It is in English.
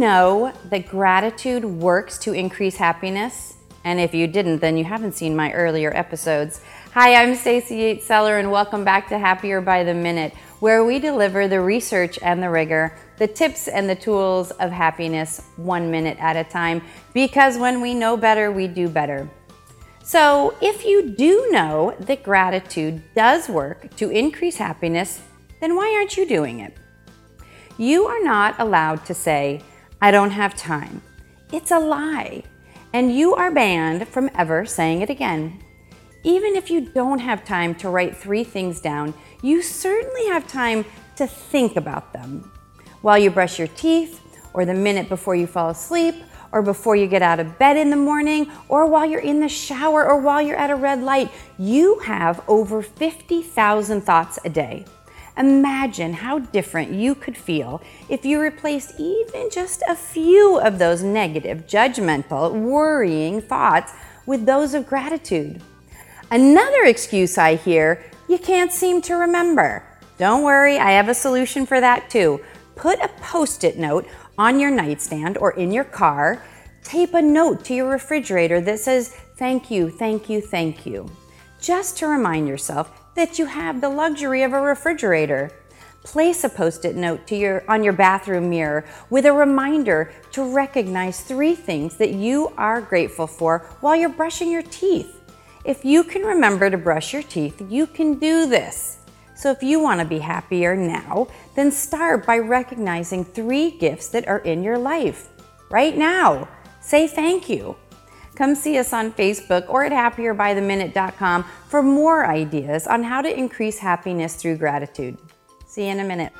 know that gratitude works to increase happiness? And if you didn't, then you haven't seen my earlier episodes. Hi, I'm Stacey Yates Seller, and welcome back to Happier by the Minute, where we deliver the research and the rigor, the tips and the tools of happiness one minute at a time. Because when we know better, we do better. So, if you do know that gratitude does work to increase happiness, then why aren't you doing it? You are not allowed to say, I don't have time. It's a lie. And you are banned from ever saying it again. Even if you don't have time to write three things down, you certainly have time to think about them. While you brush your teeth, or the minute before you fall asleep, or before you get out of bed in the morning, or while you're in the shower, or while you're at a red light, you have over 50,000 thoughts a day. Imagine how different you could feel if you replaced even just a few of those negative, judgmental, worrying thoughts with those of gratitude. Another excuse I hear you can't seem to remember. Don't worry, I have a solution for that too. Put a post it note on your nightstand or in your car. Tape a note to your refrigerator that says, Thank you, thank you, thank you. Just to remind yourself that you have the luxury of a refrigerator. Place a post-it note to your, on your bathroom mirror with a reminder to recognize three things that you are grateful for while you're brushing your teeth. If you can remember to brush your teeth, you can do this. So if you want to be happier now, then start by recognizing three gifts that are in your life. Right now, say thank you. Come see us on Facebook or at happierbytheminute.com for more ideas on how to increase happiness through gratitude. See you in a minute.